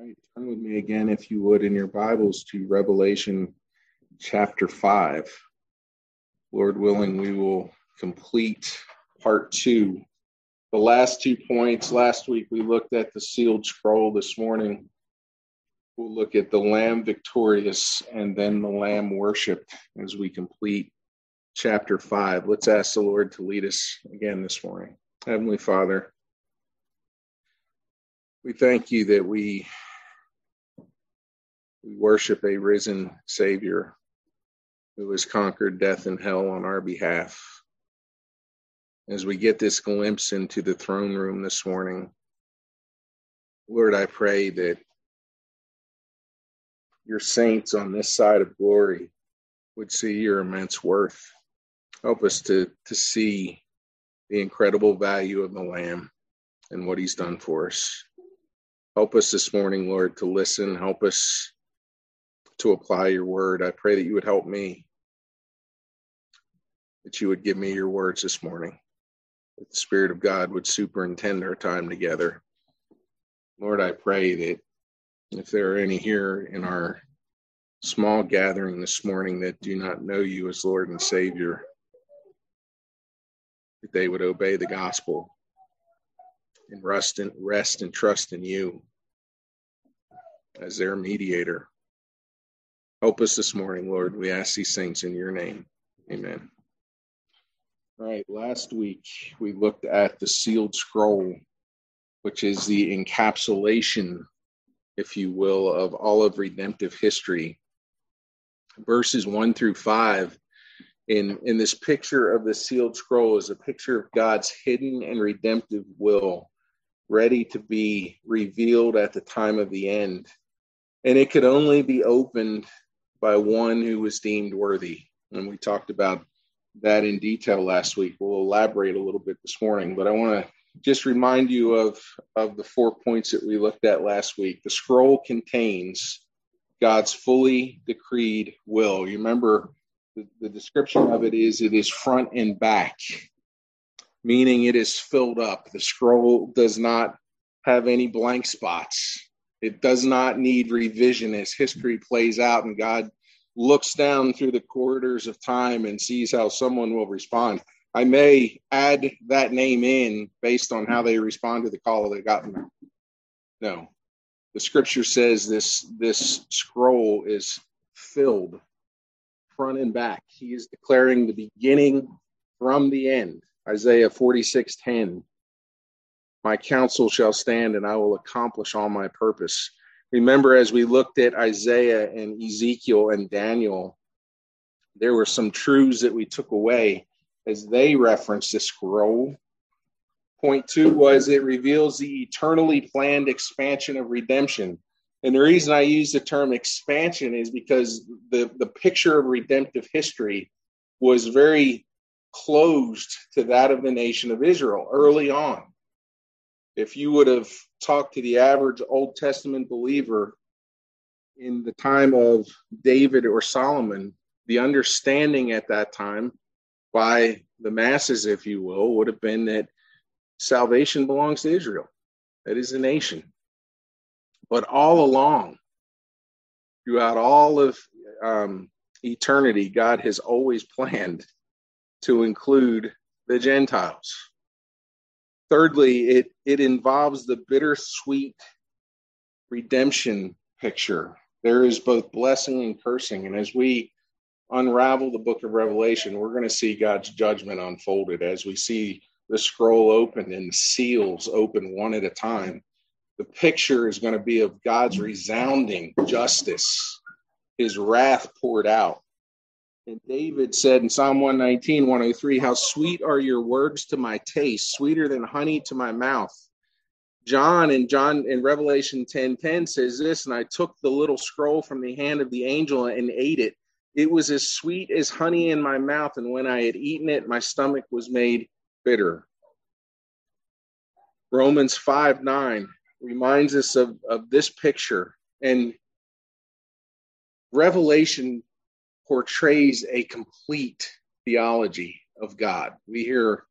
Right, turn with me again, if you would, in your Bibles to Revelation chapter 5. Lord willing, we will complete part two. The last two points. Last week we looked at the sealed scroll. This morning we'll look at the Lamb victorious and then the Lamb worshiped as we complete chapter 5. Let's ask the Lord to lead us again this morning. Heavenly Father, we thank you that we we worship a risen Savior who has conquered death and hell on our behalf. As we get this glimpse into the throne room this morning, Lord, I pray that your saints on this side of glory would see your immense worth. Help us to, to see the incredible value of the Lamb and what he's done for us. Help us this morning, Lord, to listen. Help us to apply your word. I pray that you would help me, that you would give me your words this morning, that the Spirit of God would superintend our time together. Lord, I pray that if there are any here in our small gathering this morning that do not know you as Lord and Savior, that they would obey the gospel and rest and rest and trust in you as their mediator. Help us this morning, Lord. We ask these things in your name. Amen. All right, last week we looked at the sealed scroll, which is the encapsulation, if you will, of all of redemptive history. Verses one through five in, in this picture of the sealed scroll is a picture of God's hidden and redemptive will, ready to be revealed at the time of the end. And it could only be opened by one who was deemed worthy. And we talked about that in detail last week. We'll elaborate a little bit this morning, but I want to just remind you of, of the four points that we looked at last week. The scroll contains God's fully decreed will. You remember the, the description of it is it is front and back, meaning it is filled up. The scroll does not have any blank spots. It does not need revision as history plays out and God looks down through the corridors of time and sees how someone will respond. I may add that name in based on how they respond to the call they got. No, the scripture says this this scroll is filled front and back. He is declaring the beginning from the end. Isaiah 46 10. My counsel shall stand and I will accomplish all my purpose. Remember, as we looked at Isaiah and Ezekiel and Daniel, there were some truths that we took away as they referenced the scroll. Point two was it reveals the eternally planned expansion of redemption. And the reason I use the term expansion is because the, the picture of redemptive history was very closed to that of the nation of Israel early on if you would have talked to the average Old Testament believer in the time of David or Solomon, the understanding at that time by the masses, if you will, would have been that salvation belongs to Israel. That is the nation. But all along, throughout all of um, eternity, God has always planned to include the Gentiles. Thirdly, it, it involves the bittersweet redemption picture. There is both blessing and cursing. And as we unravel the book of Revelation, we're going to see God's judgment unfolded as we see the scroll open and the seals open one at a time. The picture is going to be of God's resounding justice, his wrath poured out. And David said in Psalm 119, 103, How sweet are your words to my taste, sweeter than honey to my mouth. John in John in Revelation 10 10 says this, and I took the little scroll from the hand of the angel and ate it. It was as sweet as honey in my mouth, and when I had eaten it, my stomach was made bitter. Romans 5 9 reminds us of, of this picture. And Revelation portrays a complete theology of God. We hear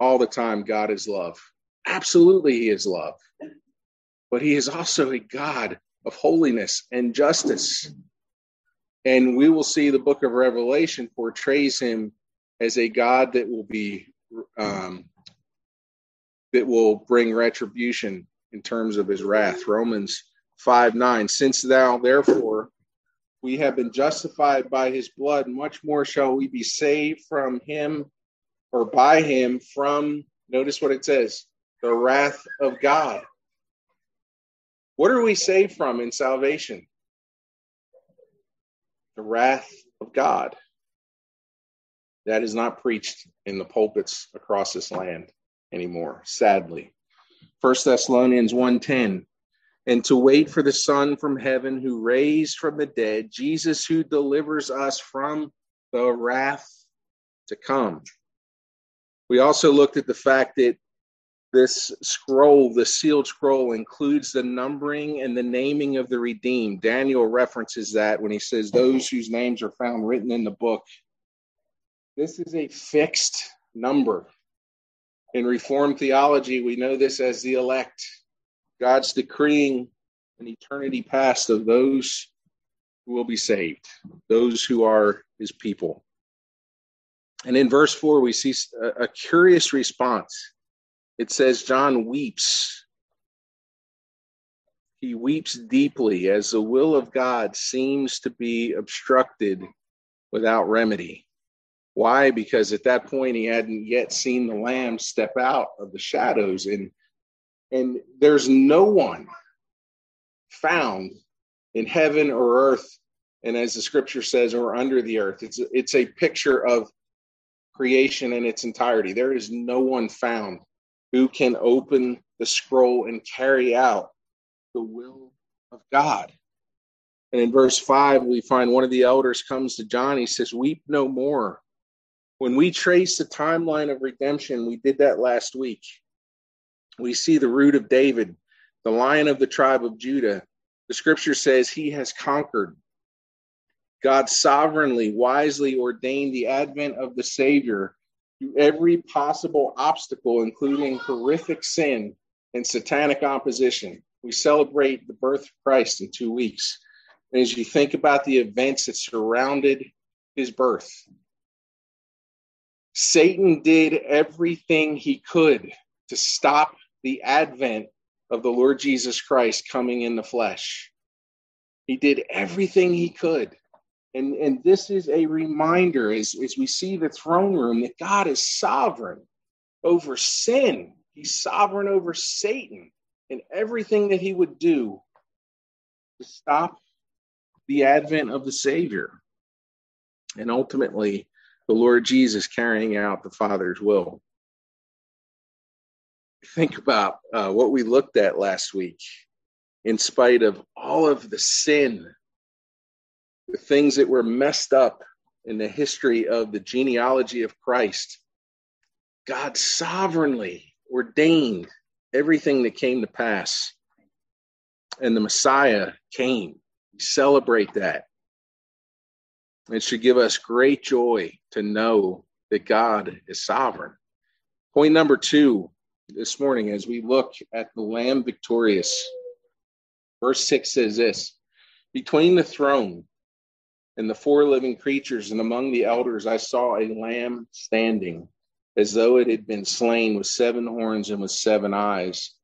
all the time God is love. Absolutely, He is love. but he is also a God of holiness and justice. And we will see the book of Revelation portrays him as a God that will be um, that will bring retribution in terms of his wrath. Romans 5 9. Since thou therefore we have been justified by his blood, much more shall we be saved from him or by him from, notice what it says, the wrath of God. What are we saved from in salvation? The wrath of God. That is not preached in the pulpits across this land anymore, sadly. 1 Thessalonians 1:10 and to wait for the Son from heaven who raised from the dead, Jesus who delivers us from the wrath to come. We also looked at the fact that this scroll, the sealed scroll, includes the numbering and the naming of the redeemed. Daniel references that when he says, Those whose names are found written in the book. This is a fixed number. In Reformed theology, we know this as the elect. God's decreeing an eternity past of those who will be saved, those who are his people. And in verse 4, we see a, curious response. It says, John weeps. He weeps deeply as the will of God seems to be obstructed without remedy. Why? Because at that point he hadn't yet seen the lamb step out of the shadows and and there's no one found in heaven or earth, and as the scripture says, or under the earth. It's, it's a picture of creation in its entirety. There is no one found who can open the scroll and carry out the will of God. And in verse 5, we find one of the elders comes to John. He says, Weep no more. When we trace the timeline of redemption, we did that last week we see the root of David, the lion of the tribe of Judah. The scripture says he has conquered. God sovereignly, wisely ordained the advent of the Savior through every possible obstacle, including horrific sin and satanic opposition. We celebrate the birth of Christ in two weeks. And as you think about the events that surrounded his birth, Satan did everything he could to stop the advent of the Lord Jesus Christ coming in the flesh. He did everything he could. And, and this is a reminder as, as we see the throne room that God is sovereign over sin. He's sovereign over Satan and everything that he would do to stop the advent of the Savior. And ultimately, the Lord Jesus carrying out the Father's will think about uh, what we looked at last week, in spite of all of the sin, the things that were messed up in the history of the genealogy of Christ, God sovereignly ordained everything that came to pass. And the Messiah came. We celebrate that. It should give us great joy to know that God is sovereign. Point number two this morning as we look at the Lamb victorious. Verse 6 says this Between the throne and the four living creatures and among the elders, I saw a lamb standing as though it had been slain with seven horns and with seven eyes,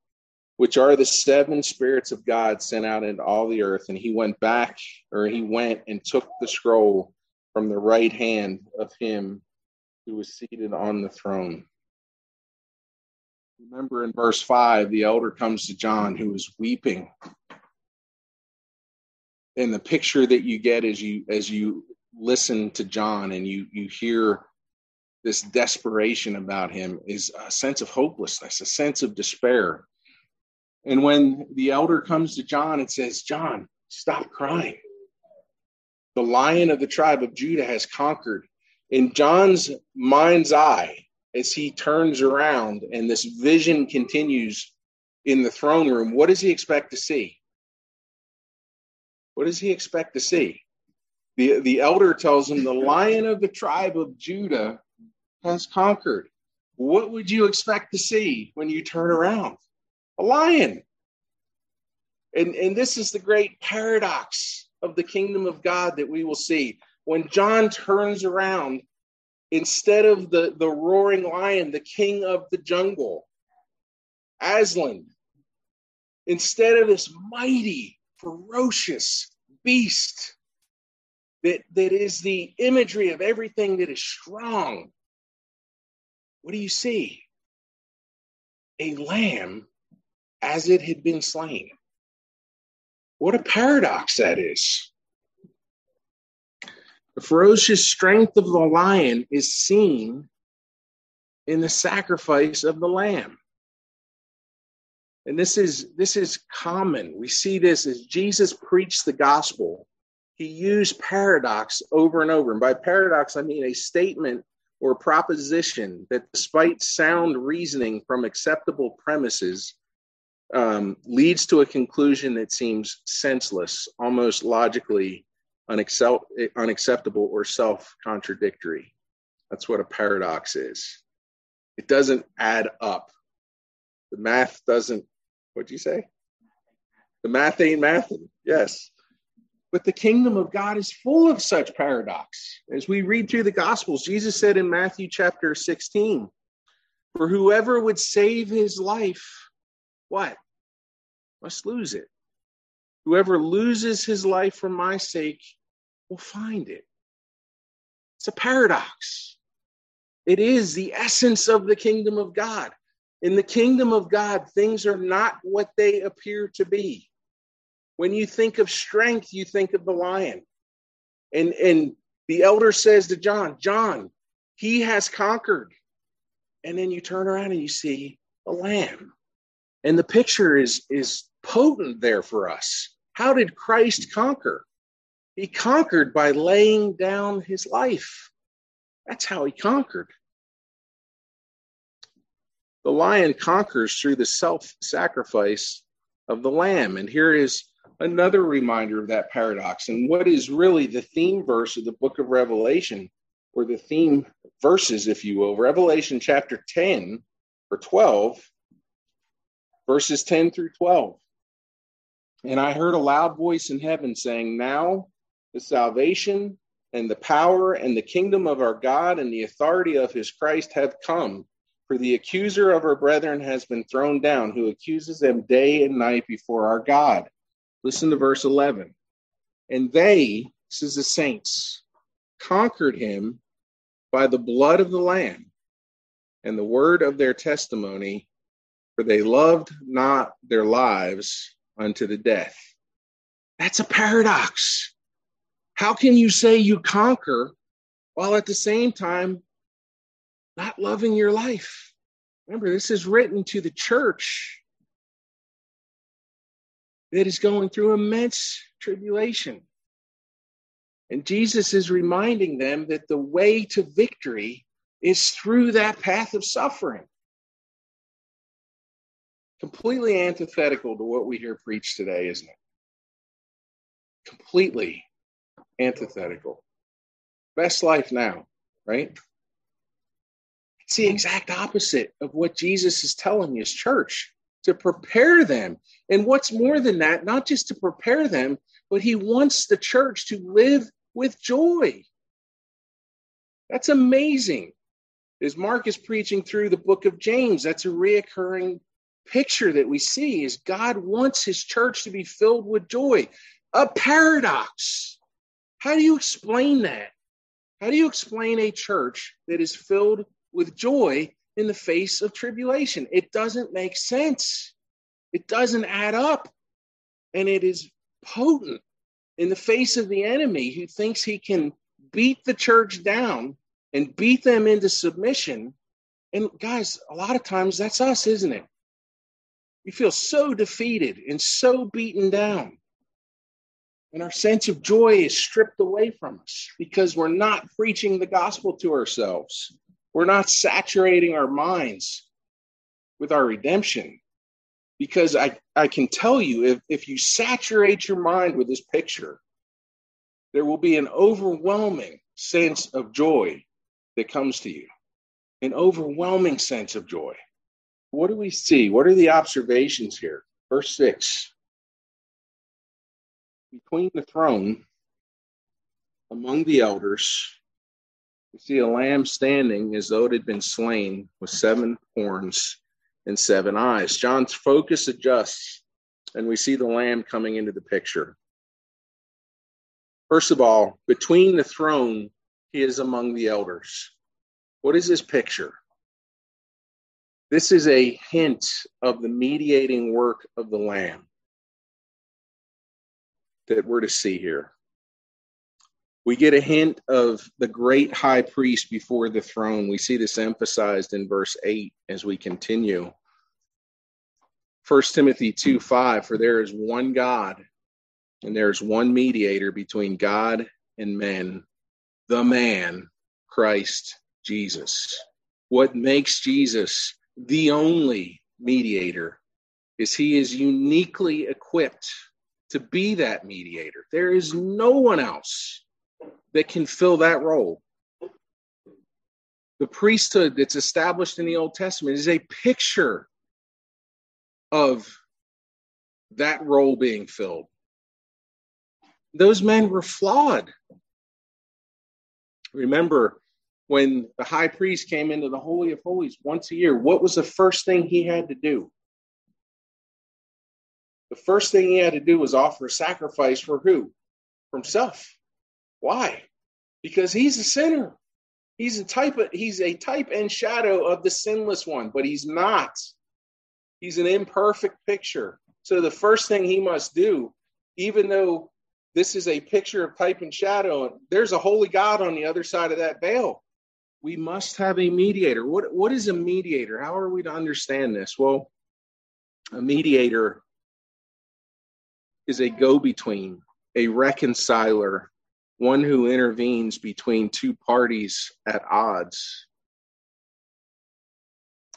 which are the seven spirits of God sent out into all the earth. And he went back, or he went and took the scroll from the right hand of him who was seated on the throne. Remember in verse 5, the elder comes to John who is weeping. And the picture that you get as you as you listen to John and you you hear this desperation about him is a sense of hopelessness, a sense of despair. And when the elder comes to John and says, John, stop crying. The lion of the tribe of Judah has conquered. In John's mind's eye, as he turns around and this vision continues in the throne room, what does he expect to see? What does he expect to see? The, the elder tells him the lion of the tribe of Judah has conquered. What would you expect to see when you turn around? A lion. And, and this is the great paradox of the kingdom of God that we will see. When John turns around, instead of the, the roaring lion, the king of the jungle, Aslan, instead of this mighty, ferocious beast that, that is the imagery of everything that is strong, what do you see? A lamb as it had been slain. What a paradox that is. Ferocious strength of the lion is seen in the sacrifice of the lamb. And this is this is common. We see this as Jesus preached the gospel. He used paradox over and over. And by paradox, I mean a statement or proposition that, despite sound reasoning from acceptable premises, um, leads to a conclusion that seems senseless, almost logically unaccept- unacceptable, or self contradictory. That's what a paradox is. It doesn't add up. The math doesn't, what'd you say? The math ain't mathing. Yes. But the kingdom of God is full of such paradox. As we read through the Gospels, Jesus said in Matthew chapter 16, For whoever would save his life, what? Must lose it. Whoever loses his life for my sake will find it. It's a paradox. It is the essence of the kingdom of God. In the kingdom of God, things are not what they appear to be. When you think of strength, you think of the lion. And, and the elder says to John, John, he has conquered. And then you turn around and you see a lamb. And the picture is, is potent there for us. How did Christ conquer? He conquered by laying down his life. That's how he conquered. The lion conquers through the self sacrifice of the lamb. And here is another reminder of that paradox and what is really the theme verse of the book of Revelation, or the theme verses, if you will. Revelation chapter 10 or 12, verses 10 through 12. And I heard a loud voice in heaven saying, Now the salvation and the power and the kingdom of our God and the authority of his Christ have come. For the accuser of our brethren has been thrown down, who accuses them day and night before our God. Listen to verse 11. And they, this is the saints, conquered him by the blood of the Lamb and the word of their testimony, for they loved not their lives unto the death. That's a paradox. How can you say you conquer while at the same time not loving your life? Remember, this is written to the church that is going through immense tribulation. And Jesus is reminding them that the way to victory is through that path of suffering. Completely antithetical to what we hear preached today, isn't it? Completely antithetical. Best life now, right? It's the exact opposite of what Jesus is telling his church to prepare them. And what's more than that, not just to prepare them, but he wants the church to live with joy. That's amazing. As Mark is preaching through the book of James, that's a reoccurring picture that we see is God wants his church to be filled with joy. A paradox. How do you explain that? How do you explain a church that is filled with joy in the face of tribulation. It doesn't make sense. It doesn't add up. And it is potent in the face of the enemy who thinks he can beat the church down and beat them into submission. And guys, a lot of times that's us, isn't it? We feel so defeated and so beaten down. And our sense of joy is stripped away from us because we're not preaching the gospel to ourselves. We're not saturating our minds with our redemption. Because I, I can tell you, if, if you saturate your mind with this picture, there will be an overwhelming sense of joy that comes to you. An overwhelming sense of joy. What do we see? What are the observations here? Verse 6 between the throne among the elders, we see a lamb standing as though it had been slain with seven horns and seven eyes. John's focus adjusts, and we see the lamb coming into the picture. First of all, between the throne, he is among the elders. What is this picture? This is a hint of the mediating work of the Lamb that we're to see here. We get a hint of the great high priest before the throne. We see this emphasized in verse 8 as we continue. 1 Timothy 2 5, for there is one God, and there is one mediator between God and men, the man, Christ Jesus. What makes Jesus the only mediator is he is uniquely equipped to be that mediator. There is no one else that can fill that role. The priesthood that's established in the Old Testament is a picture of that role being filled. Those men were flawed. Remember, when the high priest came into the Holy of Holies once a year, what was the first thing he had to do? The first thing he had to do was offer a sacrifice for who? For himself. Why? Because he's a sinner. He's a type of, he's a type and shadow of the sinless one, but he's not. He's an imperfect picture. So the first thing he must do, even though this is a picture of type and shadow, there's a holy God on the other side of that veil we must have a mediator. What, what is a mediator? How are we to understand this? Well, a mediator is a go between, a reconciler, one who intervenes between two parties at odds,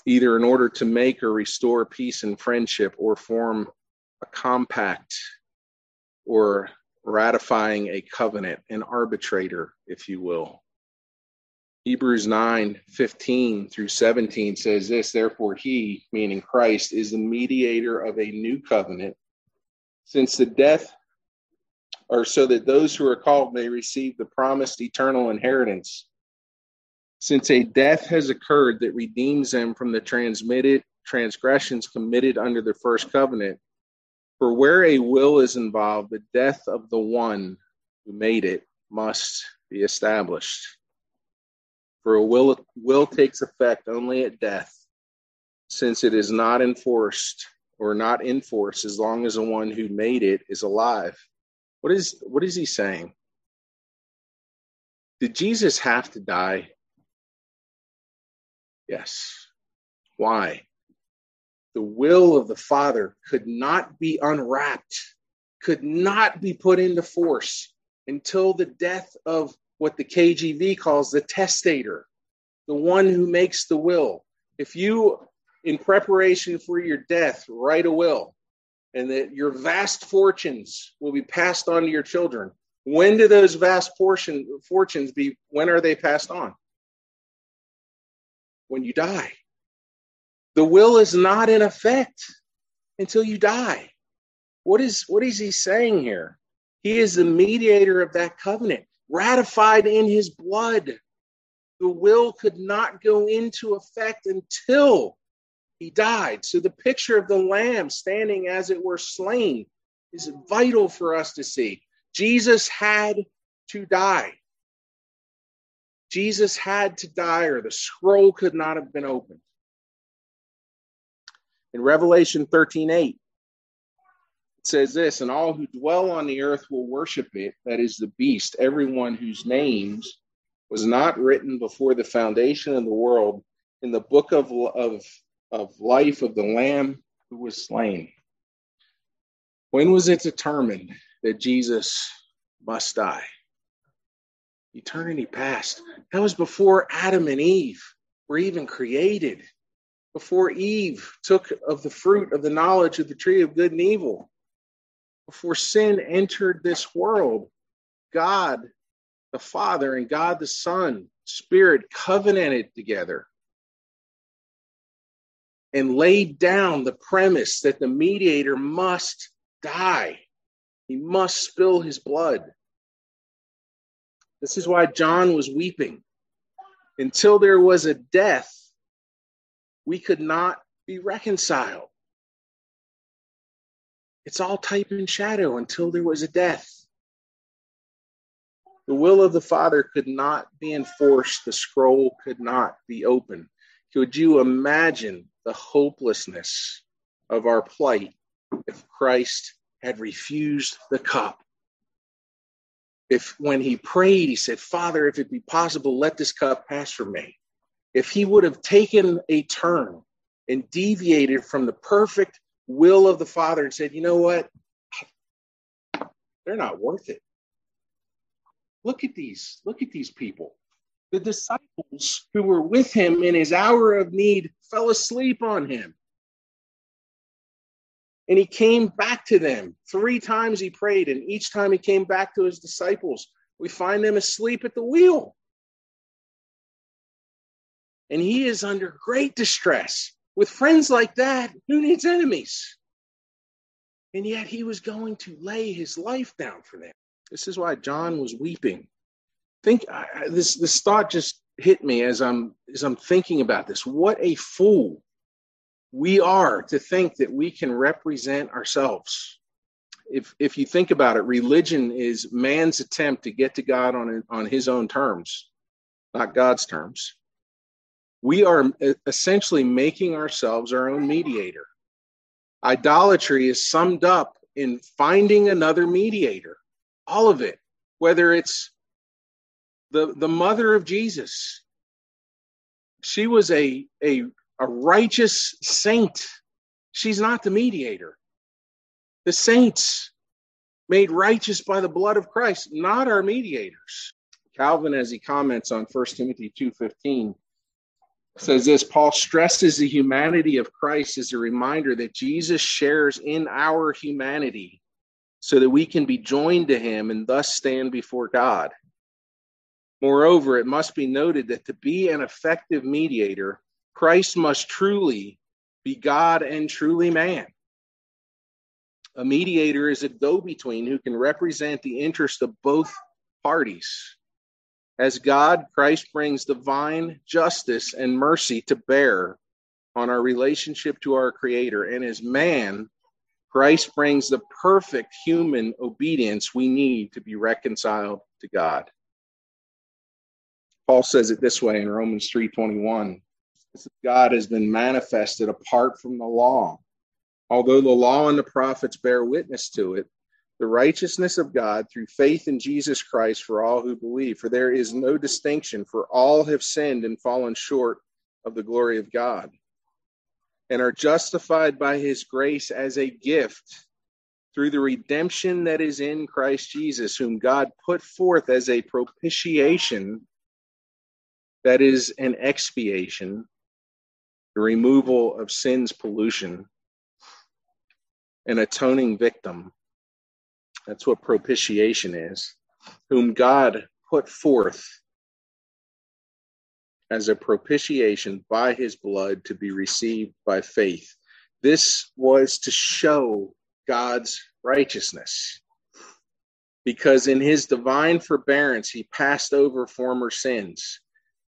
either in order to make or restore peace and friendship or form a compact or ratifying a covenant, an arbitrator, if you will. Hebrews 9 15 through 17 says this Therefore, he, meaning Christ, is the mediator of a new covenant, since the death, or so that those who are called may receive the promised eternal inheritance. Since a death has occurred that redeems them from the transmitted transgressions committed under the first covenant, for where a will is involved, the death of the one who made it must be established. For a will, will takes effect only at death, since it is not enforced or not in force as long as the one who made it is alive. What is what is he saying? Did Jesus have to die? Yes. Why? The will of the Father could not be unwrapped, could not be put into force until the death of what the KJV calls the testator, the one who makes the will. If you, in preparation for your death, write a will, and that your vast fortunes will be passed on to your children, when do those vast portion, fortunes be? When are they passed on? When you die. The will is not in effect until you die. What is what is he saying here? He is the mediator of that covenant ratified in his blood. The will could not go into effect until he died. So the picture of the lamb standing as it were slain is vital for us to see. Jesus had to die. Jesus had to die, or the scroll could not have been opened. In Revelation 13 8, says this, and all who dwell on the earth will worship it, that is the beast, everyone whose names was not written before the foundation of the world in the book of, of, of life of the Lamb who was slain. When was it determined that Jesus must die? Eternity past. That was before Adam and Eve were even created, before Eve took of the fruit of the knowledge of the tree of good and evil before sin entered this world, God the Father and God the Son, Spirit covenanted together and laid down the premise that the mediator must die. He must spill his blood. This is why John was weeping. Until there was a death, we could not be reconciled. It's all type and shadow until there was a death. The will of the Father could not be enforced, the scroll could not be opened. Could you imagine the hopelessness of our plight if Christ had refused the cup? If when he prayed, he said, Father, if it be possible, let this cup pass from me. If he would have taken a turn and deviated from the perfect will of the Father and said, you know what? They're not worth it. Look at these. Look at these people. The disciples who were with him in his hour of need fell asleep on him. And he came back to them. Three times he prayed, and each time he came back to his disciples, we find them asleep at the wheel. And he is under great distress. With friends like that, who needs enemies? And yet he was going to lay his life down for them. This is why John was weeping. Think I, this this thought just hit me as I'm as I'm thinking about this. What a fool we are to think that we can represent ourselves. If if you think about it, religion is man's attempt to get to God on on his own terms, not God's terms we are essentially making ourselves our own mediator. Idolatry is summed up in finding another mediator, all of it, whether it's the, the mother of Jesus. She was a, a, a righteous saint. She's not the mediator. The saints made righteous by the blood of Christ, not our mediators. Calvin, as he comments on 1 Timothy 2.15, says this Paul stresses the humanity of Christ as a reminder that Jesus shares in our humanity so that we can be joined to him and thus stand before God. Moreover, it must be noted that to be an effective mediator, Christ must truly be God and truly man. A mediator is a go between who can represent the interest of both parties. As God, Christ brings divine justice and mercy to bear on our relationship to our Creator. And as man, Christ brings the perfect human obedience we need to be reconciled to God. Paul says it this way in Romans 3:21. God has been manifested apart from the law. Although the law and the prophets bear witness to it, the righteousness of God through faith in Jesus Christ for all who believe. For there is no distinction, for all have sinned and fallen short of the glory of God, and are justified by his grace as a gift through the redemption that is in Christ Jesus, whom God put forth as a propitiation, that is, an expiation, the removal of sin's pollution, an atoning victim that's what propitiation is, whom God put forth as a propitiation by his blood to be received by faith. This was to show God's righteousness. Because in his divine forbearance, he passed over former sins.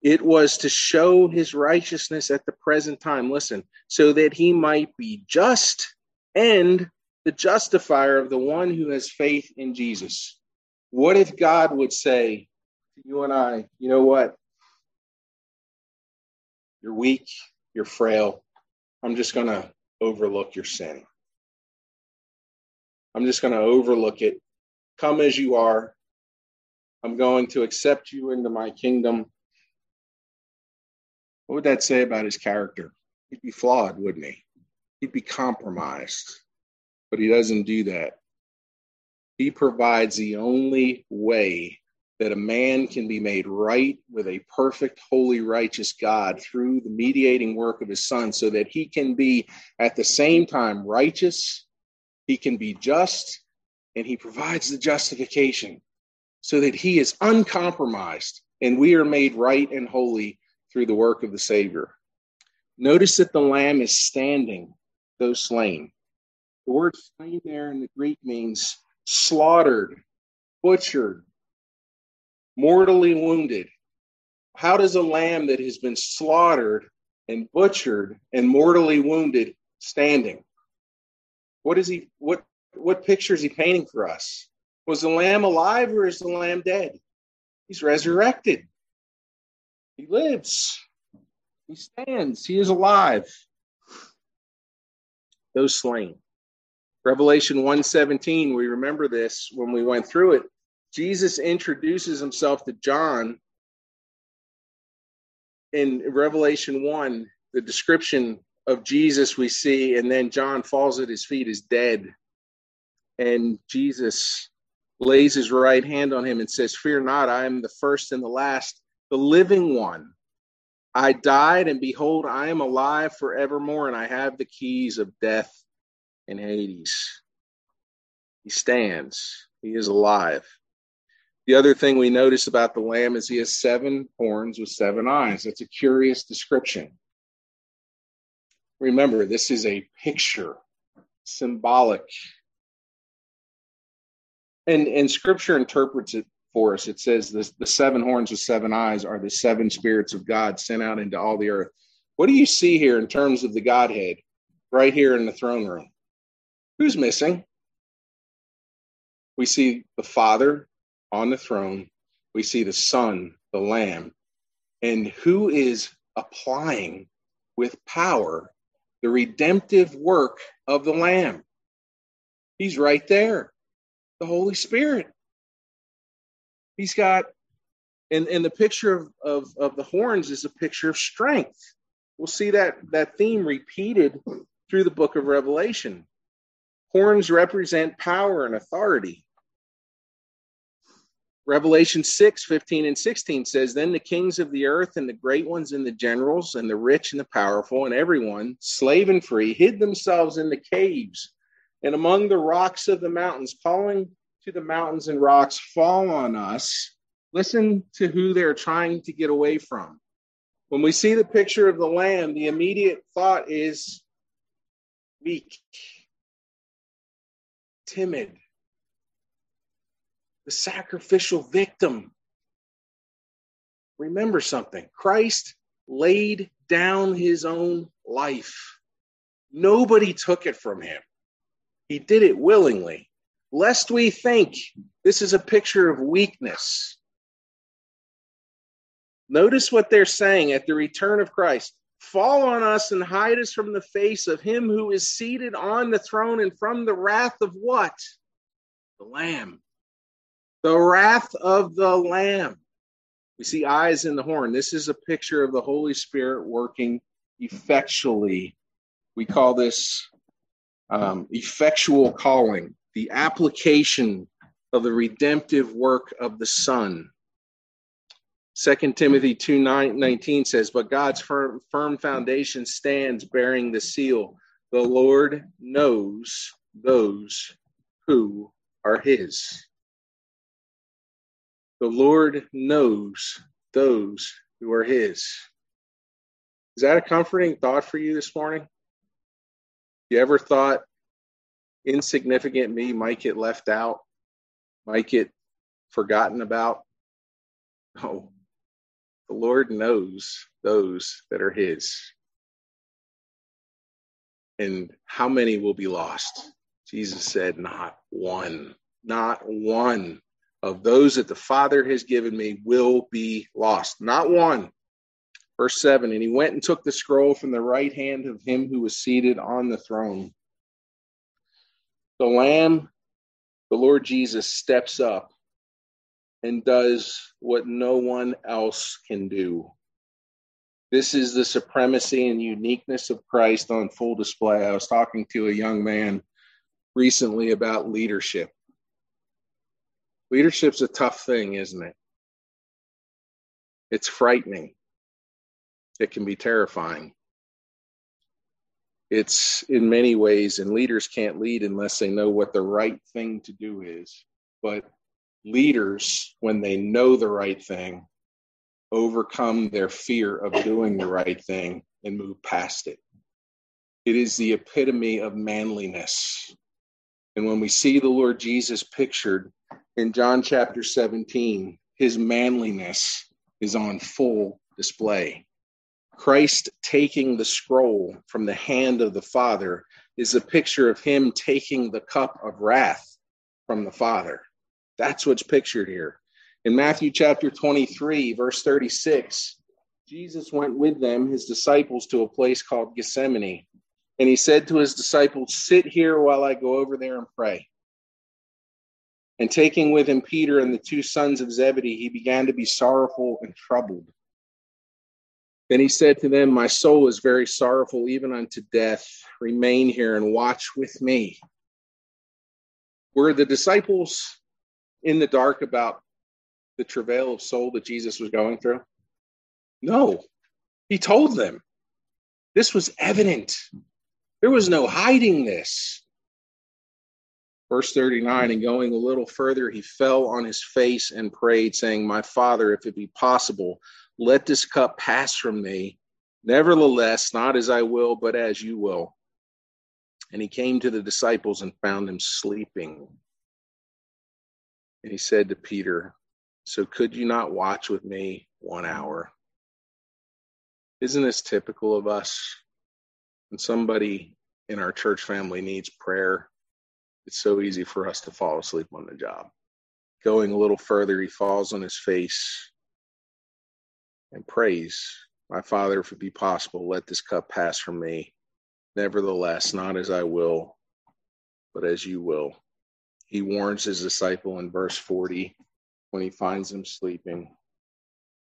It was to show his righteousness at the present time, listen, so that he might be just and the justifier of the one who has faith in Jesus. What if God would say to you and I, you know what? You're weak, you're frail. I'm just going to overlook your sin. I'm just going to overlook it. Come as you are. I'm going to accept you into my kingdom. What would that say about his character? He'd be flawed, wouldn't he? He'd be compromised but he doesn't do that. He provides the only way that a man can be made right with a perfect, holy, righteous God through the mediating work of his son, so that he can be at the same time righteous, he can be just, and he provides the justification so that he is uncompromised and we are made right and holy through the work of the Savior. Notice that the Lamb is standing, though slain. The word slain there in the Greek means slaughtered, butchered, mortally wounded. How does a lamb that has been slaughtered and butchered and mortally wounded standing? What is he what what picture is he painting for us? Was the lamb alive or is the lamb dead? He's resurrected. He lives. He stands. He is alive. Those slain. Revelation 117, we remember this when we went through it. Jesus introduces himself to John in Revelation 1, the description of Jesus we see, and then John falls at his feet is dead. And Jesus lays his right hand on him and says, Fear not, I am the first and the last, the living one. I died, and behold, I am alive forevermore, and I have the keys of death and Hades. He stands, he is alive. The other thing we notice about the lamb is he has seven horns with seven eyes. That's a curious description. Remember, this is a picture, symbolic. And, and scripture interprets it for us. It says this, the seven horns with seven eyes are the seven spirits of God sent out into all the earth. What do you see here in terms of the Godhead right here in the throne room? Who's missing? We see the Father on the throne, we see the Son, the Lamb, and who is applying with power the redemptive work of the Lamb? He's right there, the Holy Spirit. He's got, and, and the picture of, of, of the horns is a picture of strength. We'll see that, that theme repeated through the book of Revelation. Horns represent power and authority. Revelation 6, 15 and 16 says, Then the kings of the earth and the great ones and the generals and the rich and the powerful and everyone, slave and free, hid themselves in the caves and among the rocks of the mountains, calling to the mountains and rocks, Fall on us. Listen to who they're trying to get away from. When we see the picture of the lamb, the immediate thought is weak, timid, the sacrificial victim. Remember something Christ laid down his own life. Nobody took it from him. He did it willingly, lest we think this is a picture of weakness. Notice what they're saying at the return of Christ fall on us and hide us from the face of him who is seated on the throne and from the wrath of what? The Lamb. The wrath of the Lamb. We see eyes in the horn. This is a picture of the Holy Spirit working effectually. We call this um, effectual calling, the application of the redemptive work of the Son. 2 Timothy 2 9, 19 says, But God's firm, firm foundation stands bearing the seal. The Lord knows those who are his. The Lord knows those who are his. Is that a comforting thought for you this morning? You ever thought insignificant me might get left out, might get forgotten about? No. The Lord knows those that are his. And how many will be lost? Jesus said, Not one. Not one of those that the Father has given me will be lost. Not one. Verse 7 And he went and took the scroll from the right hand of him who was seated on the throne. The Lamb, the Lord Jesus, steps up and does what no one else can do. This is the supremacy and uniqueness of Christ on full display. I was talking to a young man recently about leadership Leadership's a tough thing, isn't it? It's frightening. It can be terrifying. It's in many ways, and leaders can't lead unless they know what the right thing to do is. But leaders, when they know the right thing, overcome their fear of doing the right thing and move past it. It is the epitome of manliness And when we see the Lord Jesus pictured in John chapter 17, his manliness is on full display. Christ taking the scroll from the hand of the Father is a picture of him taking the cup of wrath from the Father. That's what's pictured here. In Matthew chapter 23, verse 36, Jesus went with them, his disciples, to a place called Gethsemane. And he said to his disciples, Sit here while I go over there and pray. And taking with him Peter and the two sons of Zebedee, he began to be sorrowful and troubled. Then he said to them, My soul is very sorrowful, even unto death. Remain here and watch with me. Were the disciples in the dark about the travail of soul that Jesus was going through? No, he told them. This was evident. There was no hiding this. Verse 39 And going a little further, he fell on his face and prayed, saying, My Father, if it be possible, let this cup pass from me. Nevertheless, not as I will, but as you will. And he came to the disciples and found them sleeping. And he said to Peter, So could you not watch with me one hour? Isn't this typical of us? When somebody in our church family needs prayer, it's so easy for us to fall asleep on the job. Going a little further, he falls on his face and prays, My Father, if it be possible, let this cup pass from me. Nevertheless, not as I will, but as you will. He warns his disciple in verse 40 when he finds him sleeping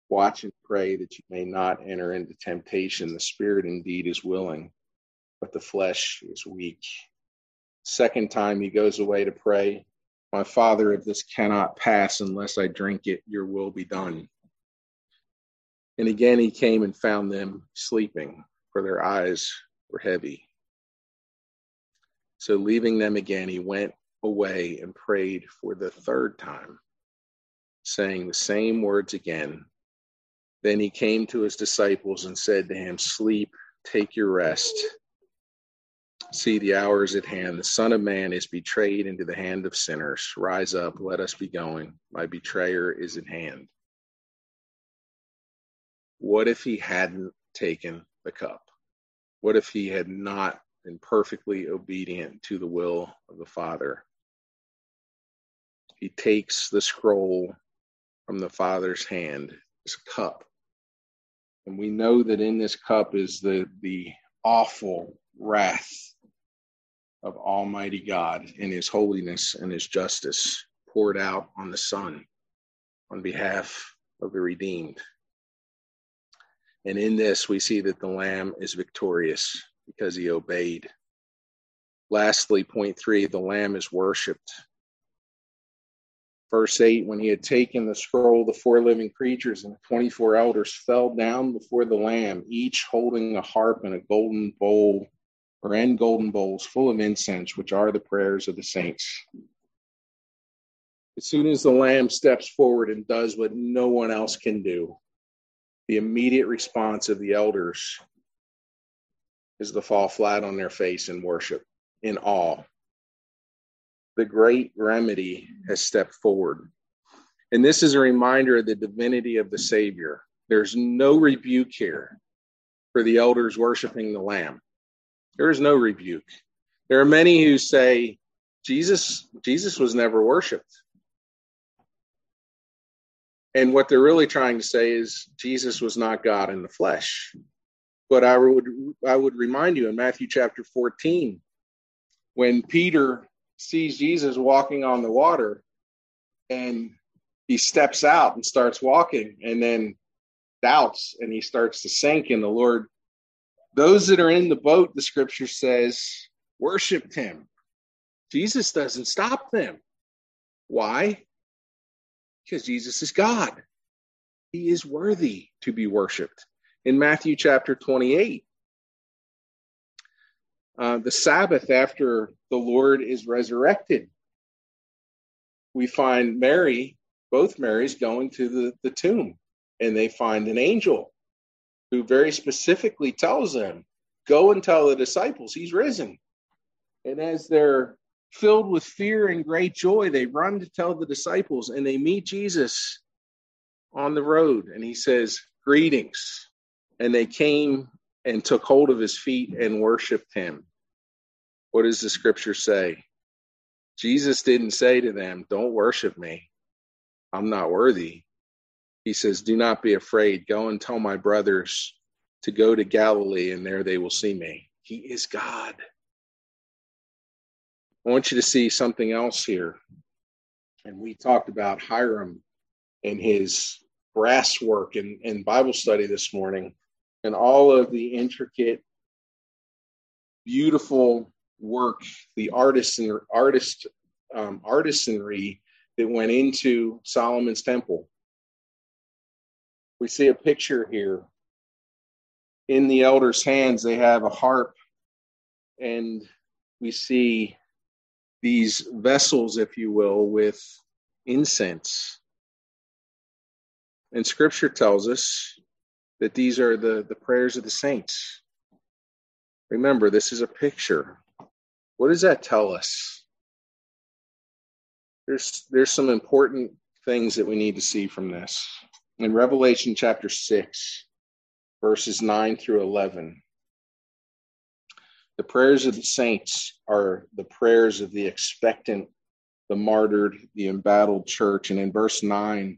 Watch and pray that you may not enter into temptation. The spirit indeed is willing, but the flesh is weak. Second time he goes away to pray, My Father, if this cannot pass unless I drink it, your will be done. And again he came and found them sleeping, for their eyes were heavy. So leaving them again, he went away and prayed for the third time, saying the same words again. Then he came to his disciples and said to him, Sleep, take your rest. See, the hour is at hand. The Son of Man is betrayed into the hand of sinners. Rise up, let us be going. My betrayer is at hand. What if he hadn't taken the cup? What if he had not been perfectly obedient to the will of the Father? He takes the scroll from the Father's hand, this cup, and we know that in this cup is the, the awful wrath of Almighty God in His holiness and His justice poured out on the Son on behalf of the redeemed. And in this, we see that the Lamb is victorious because he obeyed. Lastly, point three the Lamb is worshiped Verse 8 When he had taken the scroll, the four living creatures and the 24 elders fell down before the Lamb, each holding a harp and a golden bowl, or and golden bowls full of incense, which are the prayers of the saints. As soon as the Lamb steps forward and does what no one else can do, the immediate response of the elders is to fall flat on their face in worship, in awe the great remedy has stepped forward. And this is a reminder of the divinity of the Savior. There's no rebuke here for the elders worshiping the Lamb. There is no rebuke. There are many who say Jesus Jesus was never worshiped. And what they're really trying to say is Jesus was not God in the flesh. But I would I would remind you in Matthew chapter 14 when Peter sees Jesus walking on the water and he steps out and starts walking and then doubts and he starts to sink and the Lord. Those that are in the boat, the scripture says, worshiped him. Jesus doesn't stop them. Why? Because Jesus is God. He is worthy to be worshiped. In Matthew chapter 28, uh, the Sabbath after the Lord is resurrected. We find Mary, both Marys, going to the, the tomb, and they find an angel who very specifically tells them, Go and tell the disciples he's risen. And as they're filled with fear and great joy, they run to tell the disciples and they meet Jesus on the road. And he says, Greetings. And they came and took hold of his feet and worshiped him. What does the scripture say? Jesus didn't say to them, Don't worship me. I'm not worthy. He says, Do not be afraid. Go and tell my brothers to go to Galilee, and there they will see me. He is God. I want you to see something else here. And we talked about Hiram and his brass work in, in Bible study this morning, and all of the intricate, beautiful work, the artisan, artist, um, artisanry that went into Solomon's temple. We see a picture here. In the elders' hands, they have a harp, and we see these vessels, if you will, with incense. And scripture tells us that these are the, the prayers of the saints. Remember, this is a picture. What does that tell us? There's there's some important things that we need to see from this. In Revelation chapter 6, verses 9 through 11, the prayers of the saints are the prayers of the expectant, the martyred, the embattled church. And in verse 9,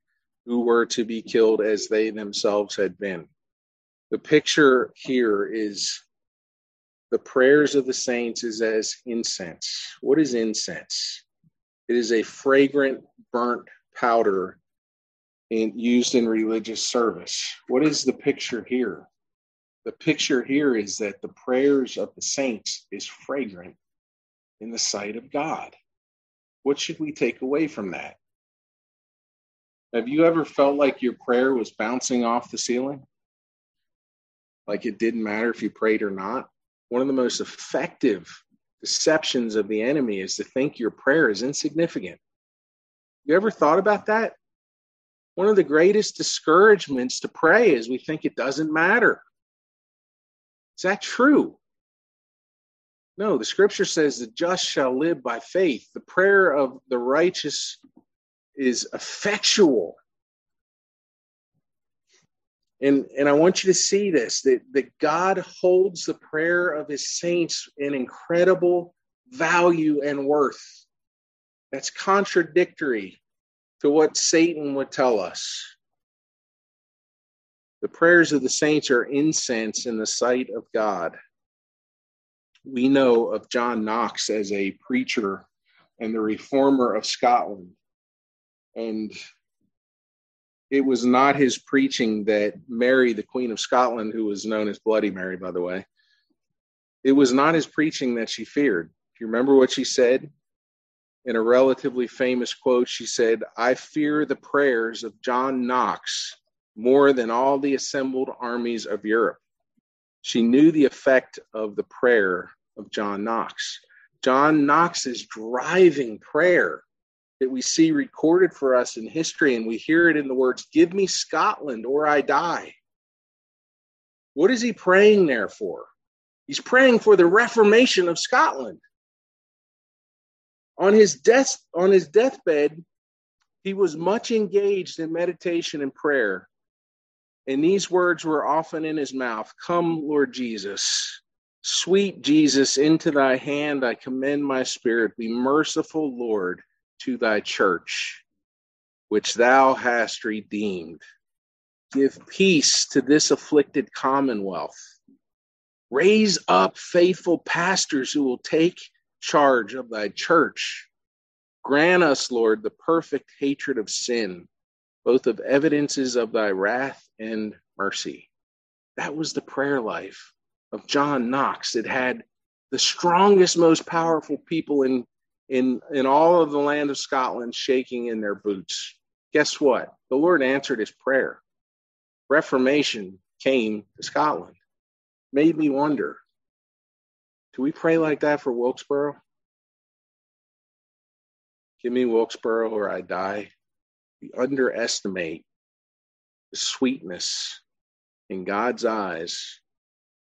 who were to be killed as they themselves had been. The picture here is the prayers of the saints is as incense. What is incense? It is a fragrant burnt powder in, used in religious service. What is the picture here? The picture here is that the prayers of the saints is fragrant in the sight of God. What should we take away from that? Have you ever felt like your prayer was bouncing off the ceiling? Like it didn't matter if you prayed or not? One of the most effective deceptions of the enemy is to think your prayer is insignificant. You ever thought about that? One of the greatest discouragements to pray is we think it doesn't matter. Is that true? No, the scripture says the just shall live by faith. The prayer of the righteous is effectual. And, and I want you to see this that, that God holds the prayer of his saints in incredible value and worth. That's contradictory to what Satan would tell us. The prayers of the saints are incense in the sight of God we know of John Knox as a preacher and the reformer of Scotland. And it was not his preaching that Mary, the Queen of Scotland, who was known as Bloody Mary, by the way, it was not his preaching that she feared. Do you remember what she said? In a relatively famous quote, she said, I fear the prayers of John Knox more than all the assembled armies of Europe. She knew the effect of the prayer of John Knox. John Knox's driving prayer that we see recorded for us in history, and we hear it in the words, Give me Scotland or I die. What is he praying there for? He's praying for the reformation of Scotland. On his death on his deathbed, he was much engaged in meditation and prayer. And these words were often in his mouth Come, Lord Jesus. Sweet Jesus, into thy hand I commend my spirit. Be merciful, Lord, to thy church, which thou hast redeemed. Give peace to this afflicted commonwealth. Raise up faithful pastors who will take charge of thy church. Grant us, Lord, the perfect hatred of sin both of evidences of thy wrath and mercy. That was the prayer life of John Knox. It had the strongest, most powerful people in, in, in all of the land of Scotland shaking in their boots. Guess what? The Lord answered his prayer. Reformation came to Scotland. Made me wonder do we pray like that for Wilkesboro? Give me Wilkesboro or I die. We underestimate the sweetness in God's eyes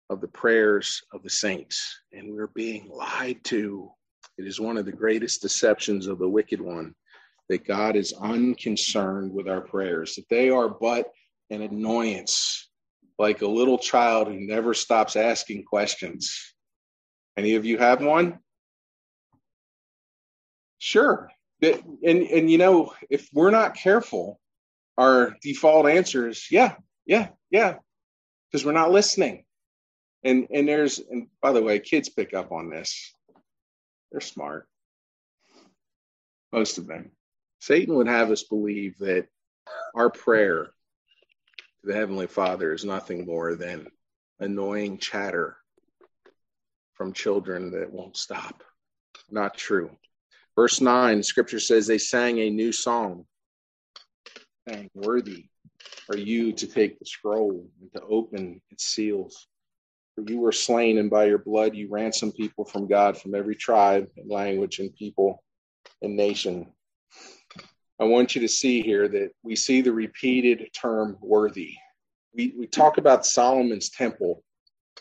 of the prayers of the saints, and we're being lied to. It is one of the greatest deceptions of the wicked one that God is unconcerned with our prayers, that they are but an annoyance, like a little child who never stops asking questions. Any of you have one? Sure. And and you know, if we're not careful, our default answer is yeah, yeah, yeah, because we're not listening. And and there's and by the way, kids pick up on this. They're smart. Most of them. Satan would have us believe that our prayer to the Heavenly Father is nothing more than annoying chatter from children that won't stop. Not true. Verse 9, scripture says they sang a new song, saying, Worthy are you to take the scroll and to open its seals. You were slain, and by your blood you ransomed people from God from every tribe and language and people and nation. I want you to see here that we see the repeated term worthy. We, we talk about Solomon's temple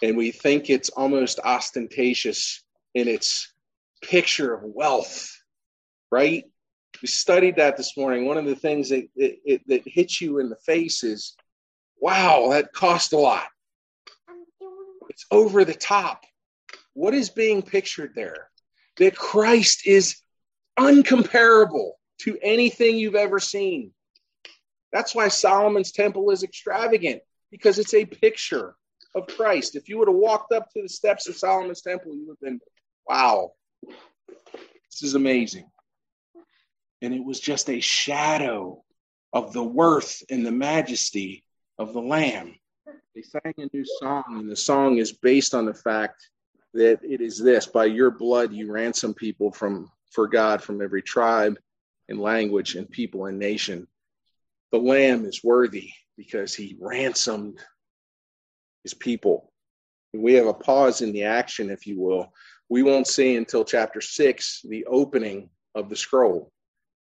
and we think it's almost ostentatious in its picture of wealth, right? We studied that this morning. One of the things that, it, it, that hits you in the face is, wow, that cost a lot. It's over the top. What is being pictured there? That Christ is uncomparable to anything you've ever seen. That's why Solomon's temple is extravagant, because it's a picture of Christ. If you would have walked up to the steps of Solomon's temple, you would have been, wow, this is amazing. And it was just a shadow of the worth and the majesty of the Lamb. They sang a new song, and the song is based on the fact that it is this by your blood you ransom people from for God from every tribe and language and people and nation. The Lamb is worthy because he ransomed his people. And we have a pause in the action, if you will. We won't see until chapter six the opening of the scroll.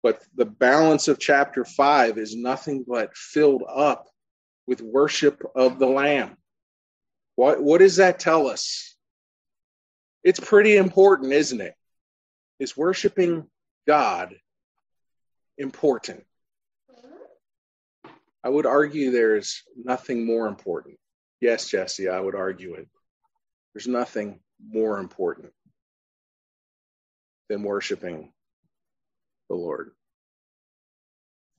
But the balance of chapter five is nothing but filled up with worship of the Lamb. What, what does that tell us? It's pretty important, isn't it? Is worshiping God important? I would argue there's nothing more important. Yes, Jesse, I would argue it. There's nothing more important than worshiping the Lord.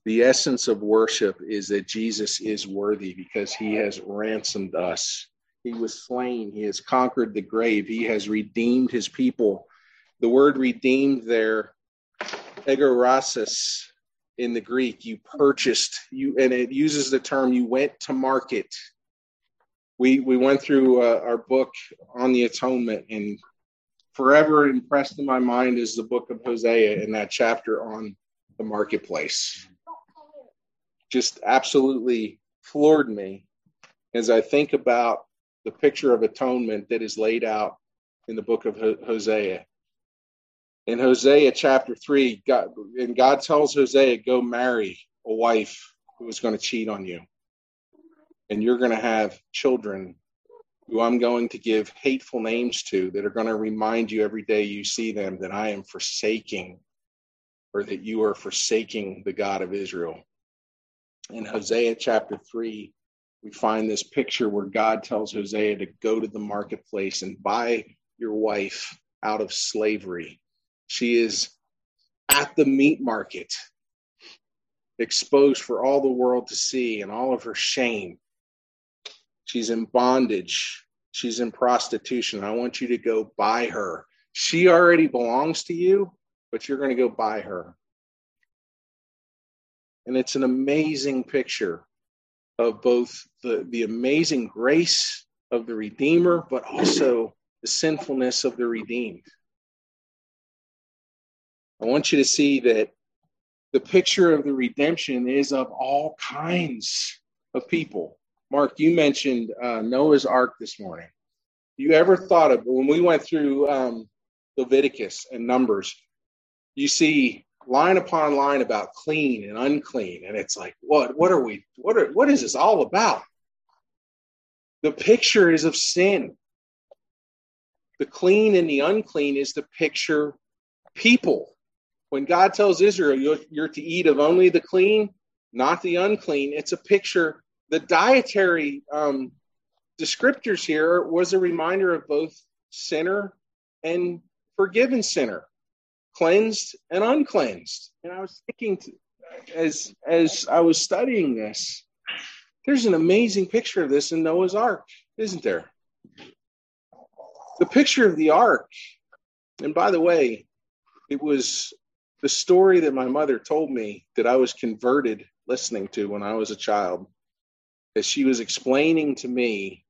The essence of worship is that Jesus is worthy because he has ransomed us. He was slain, he has conquered the grave, he has redeemed his people. The word redeemed there, agorasis in the Greek, you purchased, you and it uses the term you went to market we we went through uh, our book on the atonement and forever impressed in my mind is the book of hosea in that chapter on the marketplace just absolutely floored me as i think about the picture of atonement that is laid out in the book of hosea in hosea chapter 3 god and god tells hosea go marry a wife who is going to cheat on you and you're going to have children who I'm going to give hateful names to that are going to remind you every day you see them that I am forsaking or that you are forsaking the God of Israel. In Hosea chapter 3, we find this picture where God tells Hosea to go to the marketplace and buy your wife out of slavery. She is at the meat market, exposed for all the world to see and all of her shame. She's in bondage. She's in prostitution. I want you to go buy her. She already belongs to you, but you're going to go buy her. And it's an amazing picture of both the, the amazing grace of the Redeemer, but also the sinfulness of the redeemed. I want you to see that the picture of the redemption is of all kinds of people. Mark, you mentioned uh, Noah's Ark this morning. You ever thought of when we went through um, Leviticus and Numbers, you see line upon line about clean and unclean, and it's like, what? What are we? What are? What is this all about? The picture is of sin. The clean and the unclean is the picture people. When God tells Israel, you're, you're to eat of only the clean, not the unclean, it's a picture the dietary um, descriptors here was a reminder of both sinner and forgiven sinner, cleansed and uncleansed. And I was thinking, to, as as I was studying this, there's an amazing picture of this in Noah's Ark, isn't there? The picture of the ark, and by the way, it was the story that my mother told me that I was converted listening to when I was a child as she was explaining to me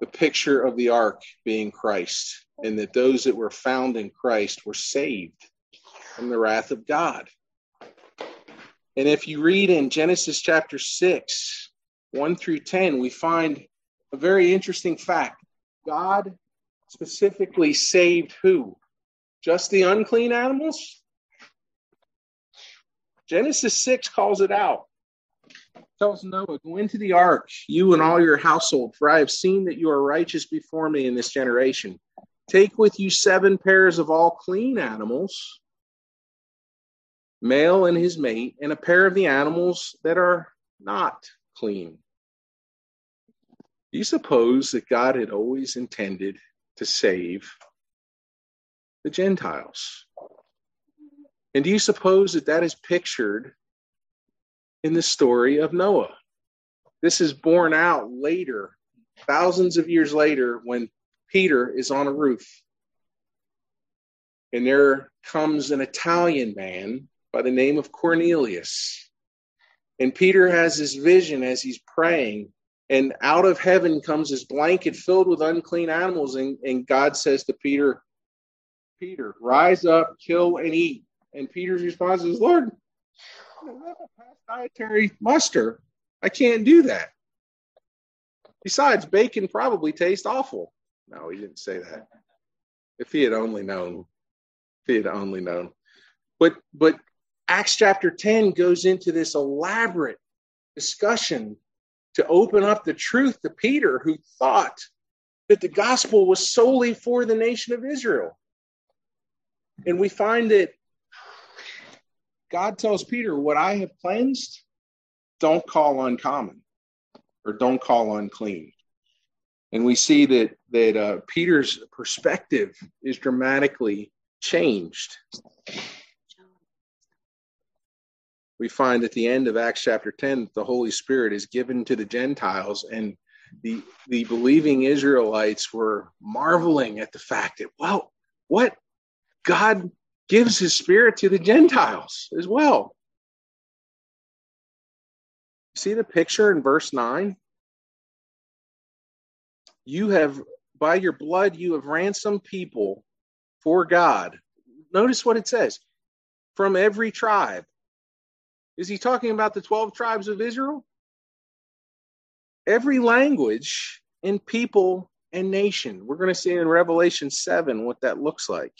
the picture of the ark being Christ, and that those that were found in Christ were saved from the wrath of God. And if you read in Genesis chapter 6, 1 through 10, we find a very interesting fact. God specifically saved who? Just the unclean animals? Genesis 6 calls it out tells Noah, Go into the ark, you and all your household, for I have seen that you are righteous before me in this generation. Take with you seven pairs of all clean animals, male and his mate, and a pair of the animals that are not clean. Do you suppose that God had always intended to save the Gentiles? And do you suppose that that is pictured in the story of Noah. This is borne out later, thousands of years later, when Peter is on a roof. And there comes an Italian man by the name of Cornelius. And Peter has this vision as he's praying. And out of heaven comes this blanket filled with unclean animals. And, and God says to Peter, Peter, rise up, kill, and eat. And Peter's response is, Lord, dietary muster. I can't do that. Besides, bacon probably tastes awful. No, he didn't say that. If he had only known, if he had only known. But but Acts chapter 10 goes into this elaborate discussion to open up the truth to Peter, who thought that the gospel was solely for the nation of Israel. And we find that God tells Peter, What I have cleansed, don't call uncommon or don't call unclean. And we see that, that uh, Peter's perspective is dramatically changed. We find at the end of Acts chapter 10 the Holy Spirit is given to the Gentiles, and the, the believing Israelites were marveling at the fact that, well, what? God gives his spirit to the Gentiles as well. See the picture in verse 9? You have, by your blood, you have ransomed people for God. Notice what it says from every tribe. Is he talking about the 12 tribes of Israel? Every language and people and nation. We're going to see in Revelation 7 what that looks like.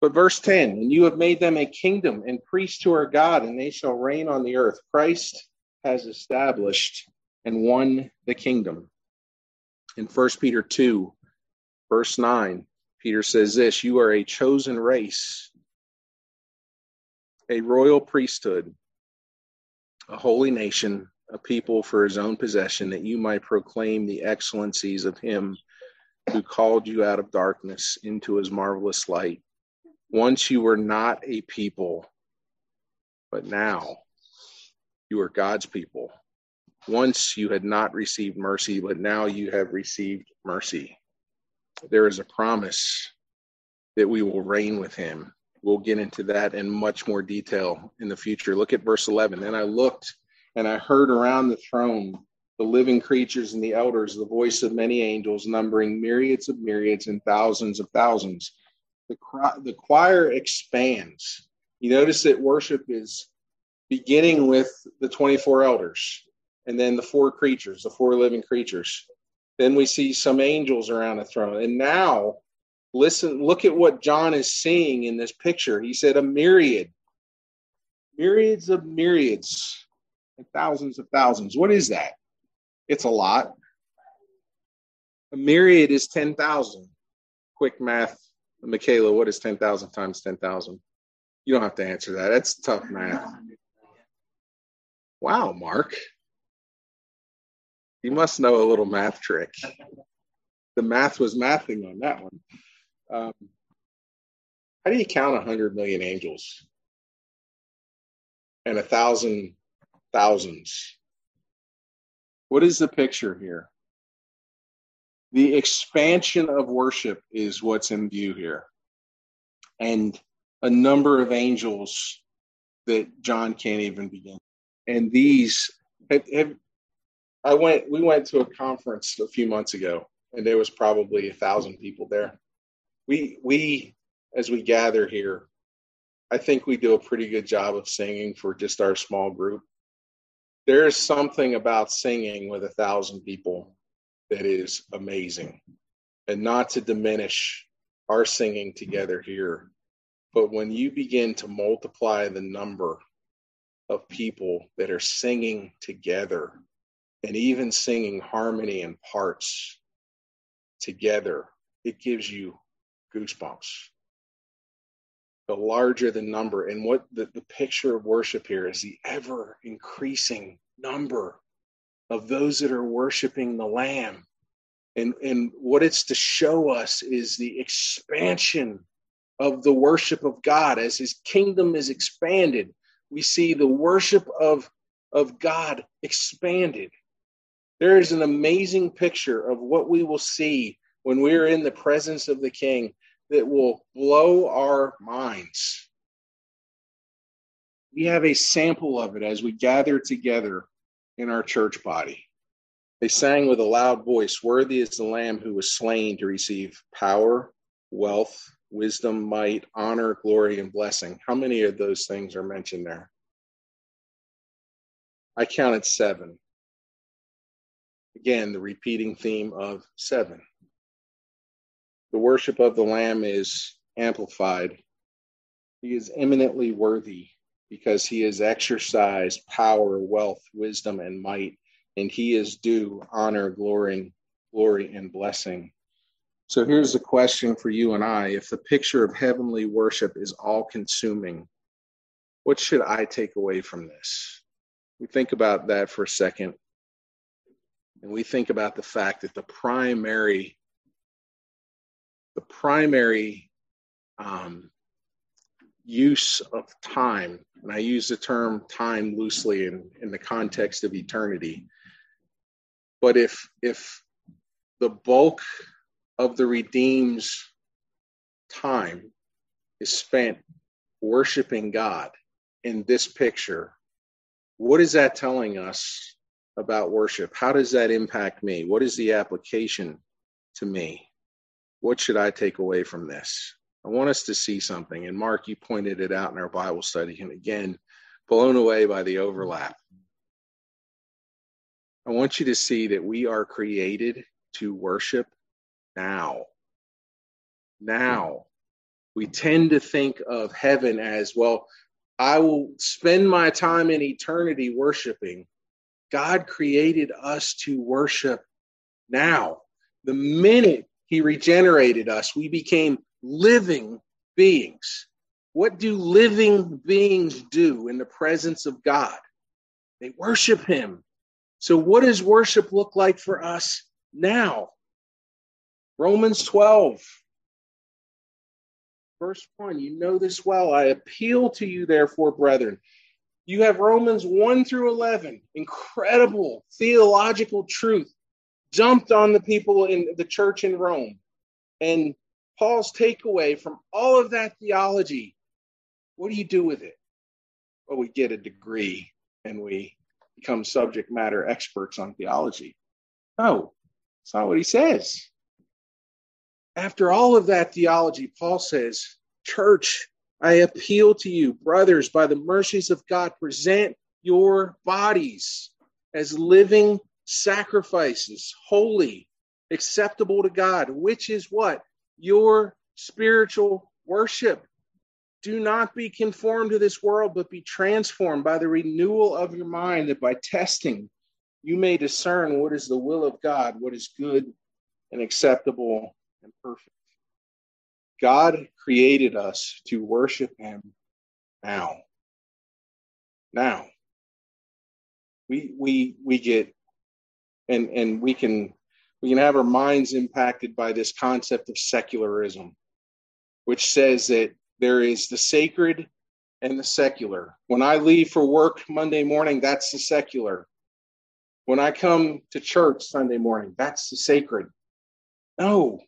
But verse 10 and you have made them a kingdom and priests to our God, and they shall reign on the earth. Christ has established and won the kingdom. In 1 Peter 2, verse 9, Peter says this You are a chosen race, a royal priesthood, a holy nation, a people for his own possession, that you might proclaim the excellencies of him who called you out of darkness into his marvelous light. Once you were not a people, but now you are God's people. Once you had not received mercy, but now you have received mercy. There is a promise that we will reign with him. We'll get into that in much more detail in the future. Look at verse 11. And I looked and I heard around the throne the living creatures and the elders, the voice of many angels, numbering myriads of myriads and thousands of thousands the, the choir expands. You notice that worship is beginning with the 24 elders and then the four creatures, the four living creatures. Then we see some angels around the throne. And now, listen, look at what John is seeing in this picture. He said, a myriad, myriads of myriads, and thousands of thousands. What is that? It's a lot. A myriad is 10,000. Quick math. Michaela, what is 10,000 times 10,000? You don't have to answer that. That's tough math. Wow, Mark. You must know a little math trick. The math was mathing on that one. Um, how do you count a hundred million angels and a thousand thousands? What is the picture here? The expansion of worship is what's in view here, and a number of angels that John can't even begin. And these have, have I went. We went to a conference a few months ago, and there was probably a thousand people there. We we as we gather here, I think we do a pretty good job of singing for just our small group. There is something about singing with a thousand people that is amazing, and not to diminish our singing together here, but when you begin to multiply the number of people that are singing together and even singing harmony and parts together, it gives you goosebumps. The larger the number, and what the, the picture of worship here is the ever increasing number of those that are worshiping the Lamb. And, and what it's to show us is the expansion of the worship of God as his kingdom is expanded. We see the worship of, of God expanded there is an amazing picture of what we will see when we are in the presence of the King that will blow our minds. We have a sample of it as we gather together in our church body. They sang with a loud voice, Worthy is the Lamb who was slain to receive power, wealth, wisdom, might, honor, glory, and blessing. How many of those things are mentioned there? I counted seven. Again, the repeating theme of seven. The worship of the Lamb is amplified. He is eminently worthy because he has exercised power, wealth, wisdom, and might, and he is due honor, glory, glory, and blessing. So here's the question for you and I. If the picture of heavenly worship is all consuming, what should I take away from this? We think about that for a second and we think about the fact that the primary the primary um, use of time and i use the term time loosely in, in the context of eternity but if if the bulk of the redeem's time is spent worshiping god in this picture what is that telling us about worship? How does that impact me? What is the application to me? What should I take away from this? I want us to see something. And Mark, you pointed it out in our Bible study. And again, blown away by the overlap. I want you to see that we are created to worship now. Now. We tend to think of heaven as well, I will spend my time in eternity worshiping. God created us to worship now. The minute He regenerated us, we became living beings. What do living beings do in the presence of God? They worship Him. So, what does worship look like for us now? Romans 12, verse 1. You know this well. I appeal to you, therefore, brethren you have Romans 1 through 11, incredible theological truth dumped on the people in the church in Rome. And Paul's takeaway from all of that theology what do you do with it? Well, we get a degree and we become subject matter experts on theology. No, it's not what he says. After all of that theology, Paul says, Church, I appeal to you, brothers, by the mercies of God, present your bodies as living sacrifices, holy, acceptable to God, which is what? Your spiritual worship. Do not be conformed to this world, but be transformed by the renewal of your mind, that by testing you may discern what is the will of God, what is good and acceptable and perfect. God created us to worship Him now. Now. We we we get and and we can we can have our minds impacted by this concept of secularism, which says that there is the sacred and the secular. When I leave for work Monday morning, that's the secular. When I come to church Sunday morning, that's the sacred. No,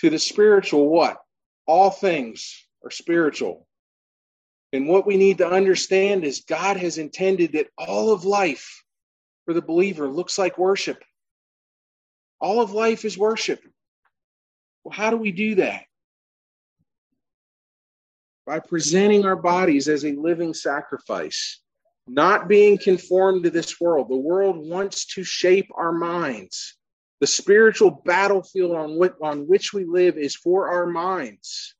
to the spiritual, what? All things are spiritual. And what we need to understand is God has intended that all of life for the believer looks like worship. All of life is worship. Well, how do we do that? By presenting our bodies as a living sacrifice, not being conformed to this world. The world wants to shape our minds. The spiritual battlefield on which, on which we live is for our minds.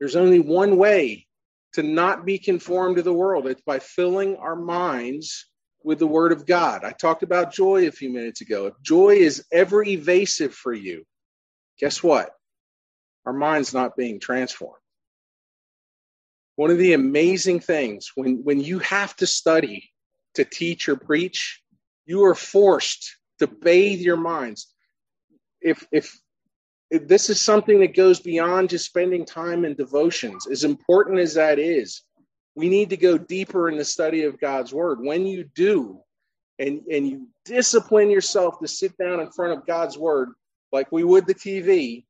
There's only one way to not be conformed to the world it's by filling our minds with the Word of God. I talked about joy a few minutes ago. If joy is ever evasive for you, guess what? Our mind's not being transformed. One of the amazing things when, when you have to study to teach or preach, you are forced to bathe your minds. If, if, if this is something that goes beyond just spending time in devotions, as important as that is, we need to go deeper in the study of God's word. When you do, and, and you discipline yourself to sit down in front of God's word, like we would the TV,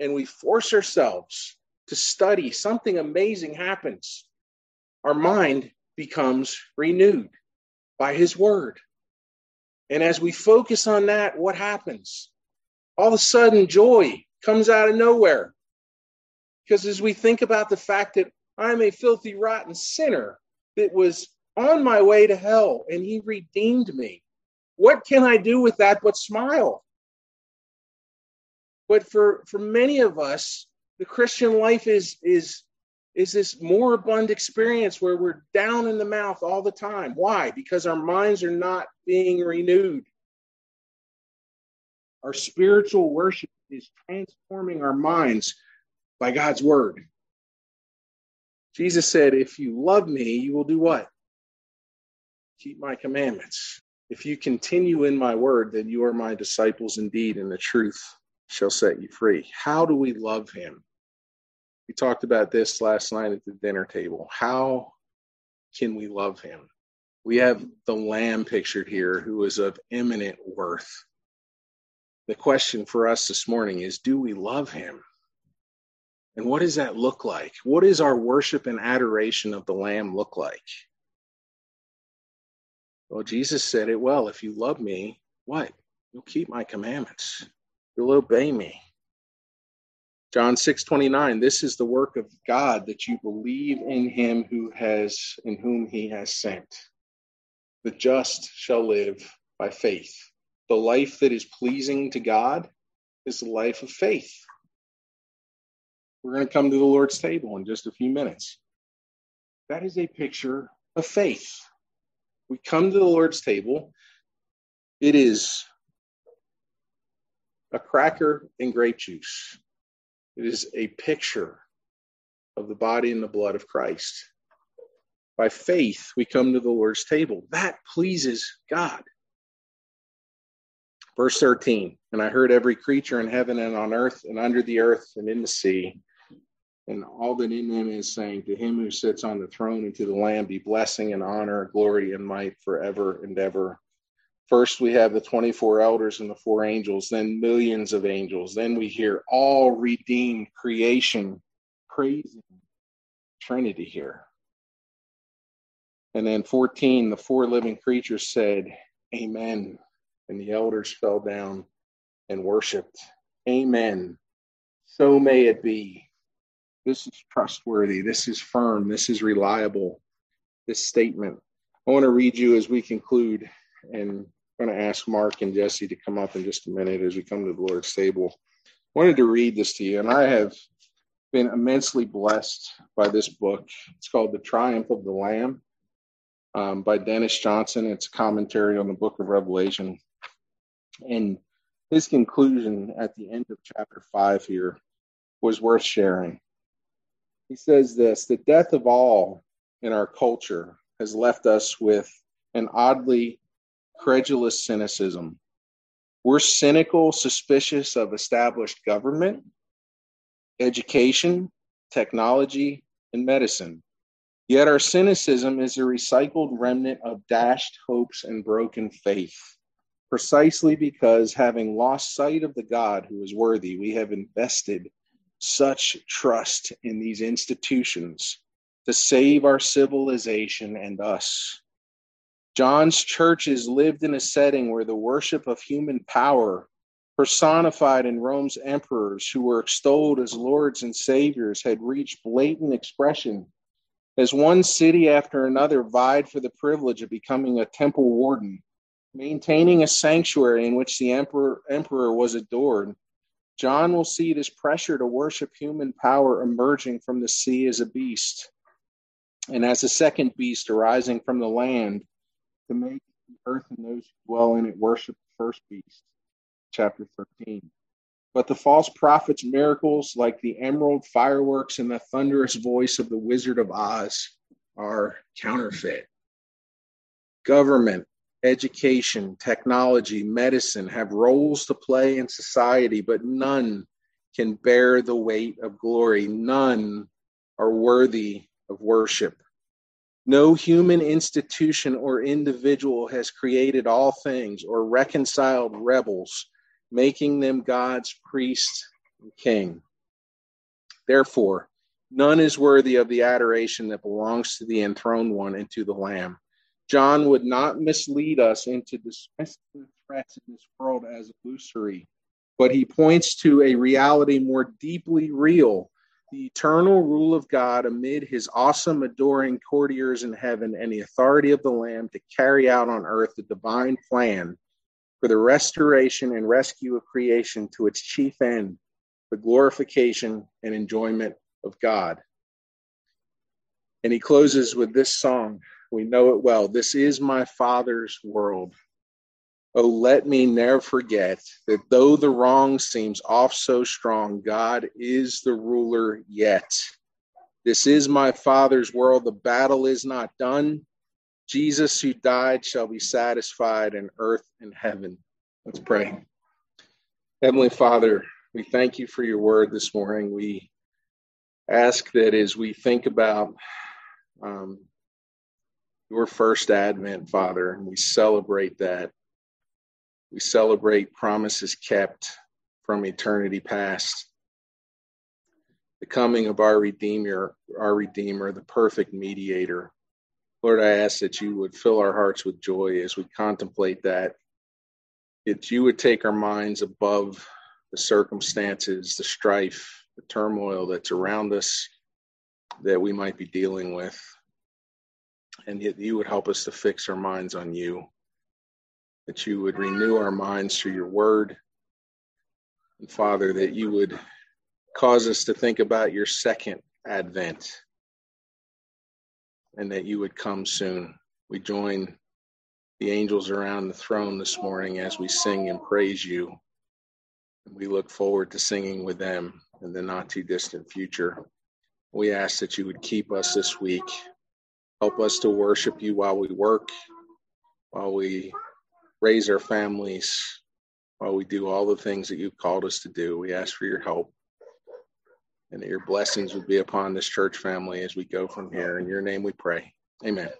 and we force ourselves to study, something amazing happens. Our mind becomes renewed by his word. And as we focus on that, what happens? All of a sudden, joy comes out of nowhere. Because as we think about the fact that I'm a filthy, rotten sinner that was on my way to hell, and he redeemed me. What can I do with that but smile? But for, for many of us, the Christian life is, is, is this moribund experience where we're down in the mouth all the time. Why? Because our minds are not being renewed. Our spiritual worship is transforming our minds by God's word. Jesus said, If you love me, you will do what? Keep my commandments. If you continue in my word, then you are my disciples indeed, and the truth shall set you free. How do we love him? We talked about this last night at the dinner table. How can we love him? We have the Lamb pictured here who is of eminent worth. The question for us this morning is do we love him? And what does that look like? What does our worship and adoration of the Lamb look like? Well, Jesus said it well. If you love me, what? You'll keep my commandments. You'll obey me. John 6 29, this is the work of God that you believe in him who has in whom he has sent. The just shall live by faith. The life that is pleasing to God is the life of faith. We're going to come to the Lord's table in just a few minutes. That is a picture of faith. We come to the Lord's table. It is a cracker and grape juice. It is a picture of the body and the blood of Christ. By faith, we come to the Lord's table. That pleases God. Verse 13 And I heard every creature in heaven and on earth and under the earth and in the sea and all that in them is saying, To him who sits on the throne and to the Lamb be blessing and honor, glory and might forever and ever. First, we have the 24 elders and the four angels, then millions of angels. Then we hear all redeemed creation praising Trinity here. And then 14, the four living creatures said, Amen. And the elders fell down and worshiped. Amen. So may it be. This is trustworthy. This is firm. This is reliable. This statement. I want to read you as we conclude, and I'm going to ask Mark and Jesse to come up in just a minute as we come to the Lord's table. I wanted to read this to you, and I have been immensely blessed by this book. It's called The Triumph of the Lamb um, by Dennis Johnson. It's a commentary on the book of Revelation. And his conclusion at the end of chapter 5 here was worth sharing. He says this The death of all in our culture has left us with an oddly credulous cynicism. We're cynical, suspicious of established government, education, technology, and medicine. Yet our cynicism is a recycled remnant of dashed hopes and broken faith, precisely because, having lost sight of the God who is worthy, we have invested such trust in these institutions to save our civilization and us. John's churches lived in a setting where the worship of human power, personified in Rome's emperors who were extolled as lords and saviors, had reached blatant expression as one city after another vied for the privilege of becoming a temple warden, maintaining a sanctuary in which the emperor, emperor was adored. John will see this pressure to worship human power emerging from the sea as a beast and as a second beast arising from the land to make the earth and those who dwell in it worship the first beast. Chapter 13. But the false prophet's miracles, like the emerald fireworks and the thunderous voice of the Wizard of Oz, are counterfeit. Government, education, technology, medicine have roles to play in society, but none can bear the weight of glory. None are worthy of worship. No human institution or individual has created all things or reconciled rebels, making them God's priest and king. Therefore, none is worthy of the adoration that belongs to the enthroned one and to the Lamb. John would not mislead us into dismissing the threats in this world as illusory, but he points to a reality more deeply real the eternal rule of God amid his awesome, adoring courtiers in heaven and the authority of the Lamb to carry out on earth the divine plan for the restoration and rescue of creation to its chief end, the glorification and enjoyment of God. And he closes with this song. We know it well. This is my Father's world. Oh, let me ne'er forget that though the wrong seems off so strong, God is the ruler yet. This is my Father's world. The battle is not done. Jesus, who died, shall be satisfied in earth and heaven. Let's pray. Heavenly Father, we thank you for your word this morning. We ask that as we think about um, your first advent, Father, and we celebrate that, we celebrate promises kept from eternity past. The coming of our Redeemer, our Redeemer, the perfect mediator. Lord, I ask that you would fill our hearts with joy as we contemplate that. That you would take our minds above the circumstances, the strife, the turmoil that's around us that we might be dealing with. And yet you would help us to fix our minds on you that you would renew our minds through your word. And Father, that you would cause us to think about your second advent and that you would come soon. We join the angels around the throne this morning as we sing and praise you. And we look forward to singing with them in the not too distant future. We ask that you would keep us this week. Help us to worship you while we work, while we raise our families while we do all the things that you've called us to do. We ask for your help and that your blessings would be upon this church family as we go from here. In your name we pray. Amen.